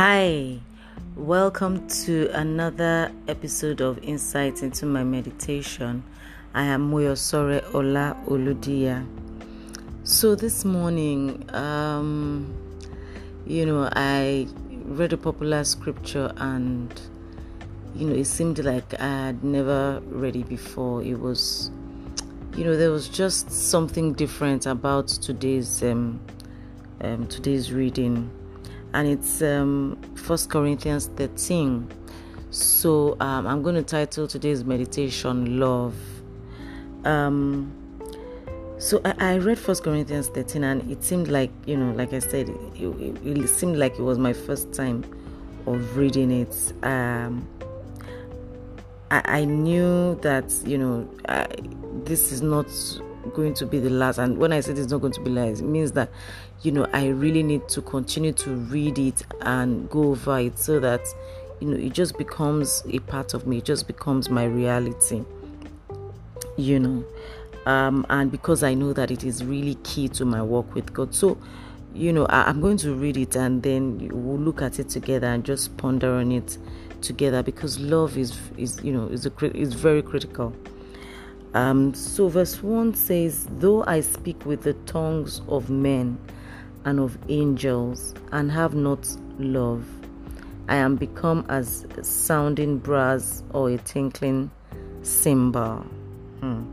Hi, welcome to another episode of Insight into My Meditation. I am Moyosore Ola Oludia. So this morning, um, you know, I read a popular scripture and you know, it seemed like I had never read it before. It was, you know, there was just something different about today's um, um today's reading and it's um, First Corinthians 13. So um, I'm going to title today's meditation "Love." Um, so I, I, read First Corinthians 13, and it seemed like you know, like I said, it, it, it seemed like it was my first time of reading it. Um, I, I, knew that you know I, this is not going to be the last. And when I said it's not going to be last, it means that, you know, I really need to continue to read it and go over it so that, you know, it just becomes a part of me, it just becomes my reality, you know. Um, and because I know that it is really key to my work with God. So, you know, I, am going to read it and then we'll look at it together and just ponder on it together because love is is you know is a is very critical um, so, verse 1 says, Though I speak with the tongues of men and of angels and have not love, I am become as sounding brass or a tinkling cymbal. Hmm.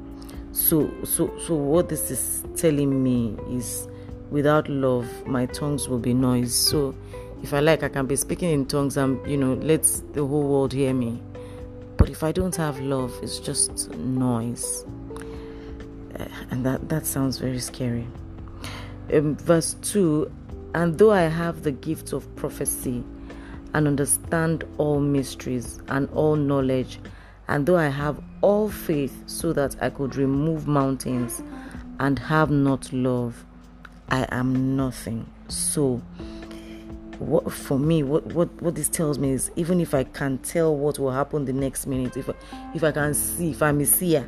So, so, so, what this is telling me is without love, my tongues will be noise. So, if I like, I can be speaking in tongues and, you know, let the whole world hear me. But if I don't have love, it's just noise. Uh, and that, that sounds very scary. Um, verse 2 And though I have the gift of prophecy and understand all mysteries and all knowledge, and though I have all faith so that I could remove mountains and have not love, I am nothing. So, what for me what what what this tells me is even if i can tell what will happen the next minute if if i can see if i'm a seer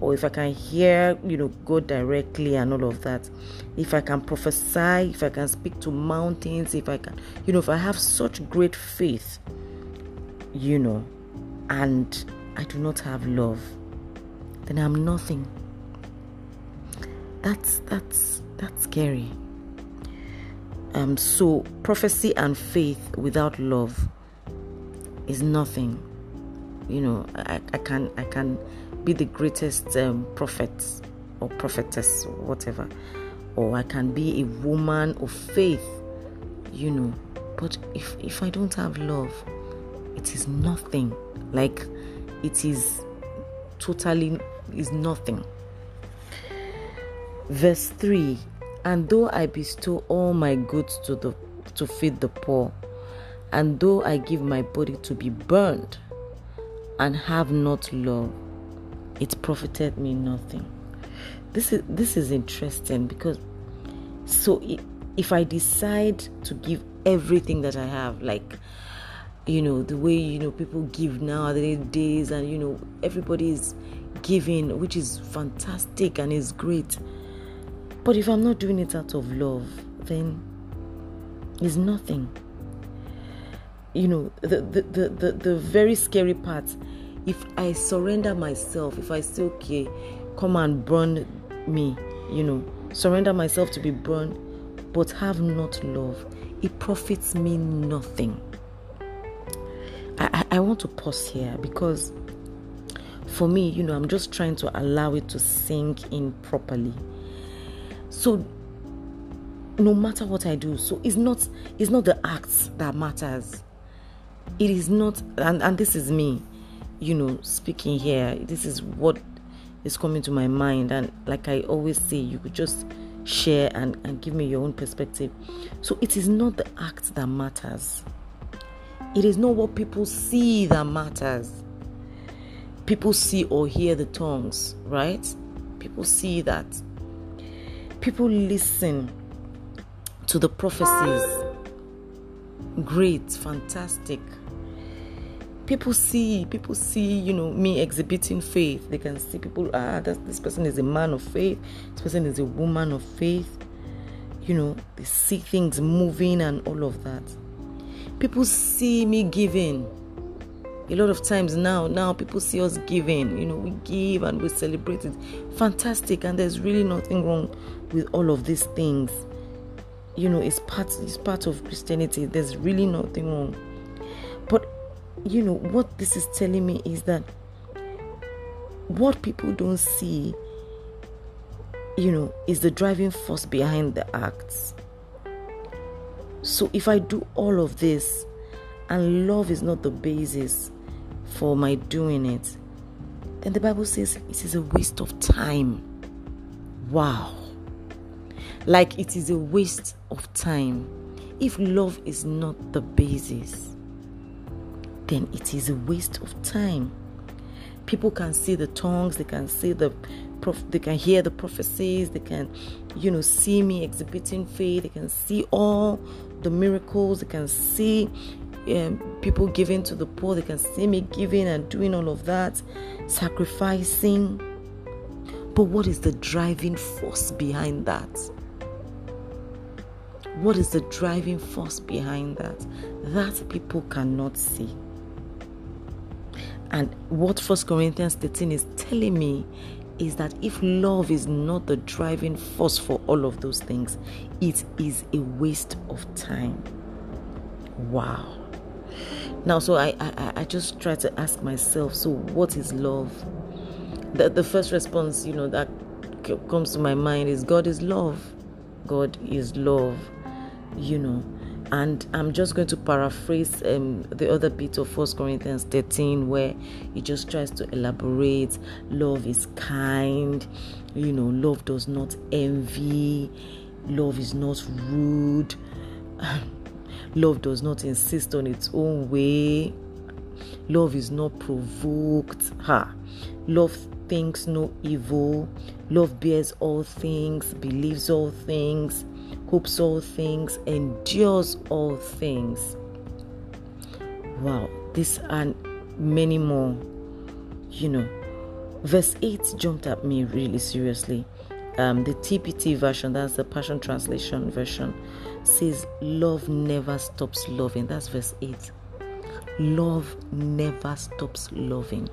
or if i can hear you know god directly and all of that if i can prophesy if i can speak to mountains if i can you know if i have such great faith you know and i do not have love then i'm nothing. That's that's that's scary um, so, prophecy and faith without love is nothing. You know, I, I can I can be the greatest um, prophet or prophetess, or whatever, or I can be a woman of faith. You know, but if if I don't have love, it is nothing. Like it is totally is nothing. Verse 3 and though I bestow all my goods to the to feed the poor, and though I give my body to be burned, and have not love, it profited me nothing. This is this is interesting because so if I decide to give everything that I have, like you know the way you know people give nowadays, and you know everybody is giving, which is fantastic and is great but if I'm not doing it out of love, then it's nothing. You know, the, the, the, the, the very scary part, if I surrender myself, if I say, okay, come and burn me, you know, surrender myself to be burned, but have not love, it profits me nothing. I, I, I want to pause here because for me, you know, I'm just trying to allow it to sink in properly so no matter what I do, so it's not it's not the acts that matters. It is not and, and this is me, you know, speaking here. This is what is coming to my mind. And like I always say, you could just share and, and give me your own perspective. So it is not the act that matters. It is not what people see that matters. People see or hear the tongues, right? People see that people listen to the prophecies. Great, fantastic. People see, people see, you know, me exhibiting faith. They can see people, ah, this person is a man of faith, this person is a woman of faith. You know, they see things moving and all of that. People see me giving. A lot of times now, now people see us giving. You know, we give and we celebrate it. Fantastic, and there's really nothing wrong with all of these things. You know, it's part it's part of Christianity. There's really nothing wrong. But you know what this is telling me is that what people don't see you know, is the driving force behind the acts. So if I do all of this and love is not the basis for my doing it, then the Bible says it is a waste of time. Wow. Like it is a waste of time. If love is not the basis, then it is a waste of time. People can see the tongues, they can see the they can hear the prophecies, they can, you know, see me exhibiting faith, they can see all the miracles, they can see um, people giving to the poor, they can see me giving and doing all of that, sacrificing. But what is the driving force behind that? What is the driving force behind that? That people cannot see. And what First Corinthians 13 is telling me is that if love is not the driving force for all of those things, it is a waste of time. Wow. Now, so I, I, I just try to ask myself, so what is love? The, the first response, you know, that comes to my mind is God is love. God is love, you know. And I'm just going to paraphrase um, the other bit of First Corinthians 13, where he just tries to elaborate. Love is kind, you know, love does not envy, love is not rude, love does not insist on its own way, love is not provoked. Ha! Love thinks no evil, love bears all things, believes all things hopes all things, endures all things. Wow, this and many more. You know, verse 8 jumped at me really seriously. Um, the TPT version, that's the Passion Translation version, says, Love never stops loving. That's verse 8. Love never stops loving.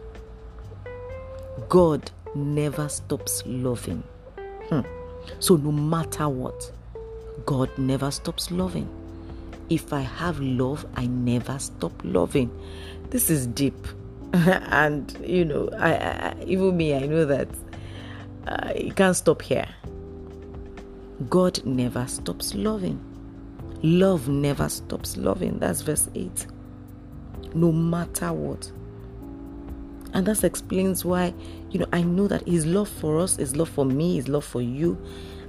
God never stops loving. Hmm. So, no matter what, God never stops loving. If I have love, I never stop loving. This is deep. and, you know, I, I, even me, I know that uh, it can't stop here. God never stops loving. Love never stops loving. That's verse 8. No matter what. And that explains why, you know, I know that His love for us, His love for me, His love for you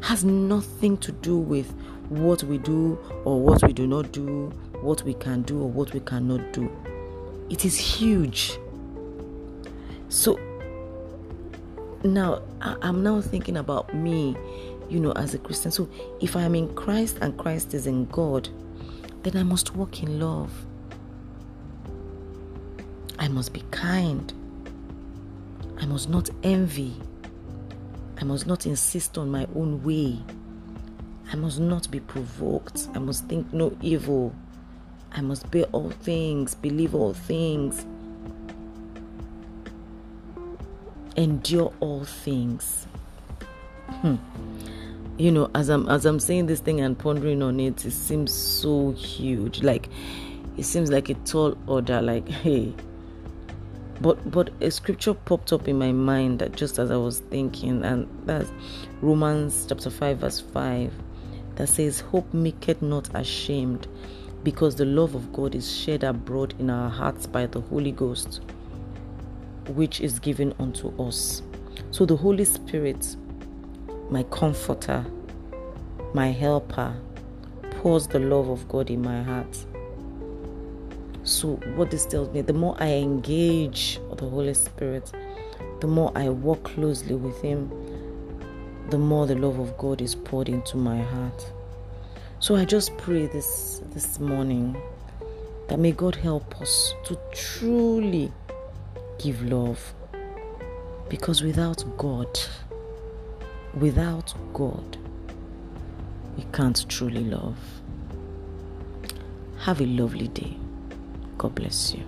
has nothing to do with what we do or what we do not do, what we can do or what we cannot do. It is huge. So now I'm now thinking about me, you know, as a Christian. So if I am in Christ and Christ is in God, then I must walk in love. I must be kind. I must not envy. I must not insist on my own way. I must not be provoked. I must think no evil. I must bear all things, believe all things, endure all things. Hmm. You know, as I'm as I'm saying this thing and pondering on it, it seems so huge. Like it seems like a tall order. Like, hey, but but a scripture popped up in my mind that just as I was thinking, and that's Romans chapter 5, verse 5, that says, Hope maketh not ashamed, because the love of God is shed abroad in our hearts by the Holy Ghost, which is given unto us. So the Holy Spirit, my comforter, my helper, pours the love of God in my heart so, what this tells me, the more I engage the Holy Spirit, the more I walk closely with Him, the more the love of God is poured into my heart. So I just pray this this morning that may God help us to truly give love. Because without God, without God, we can't truly love. Have a lovely day. God bless you.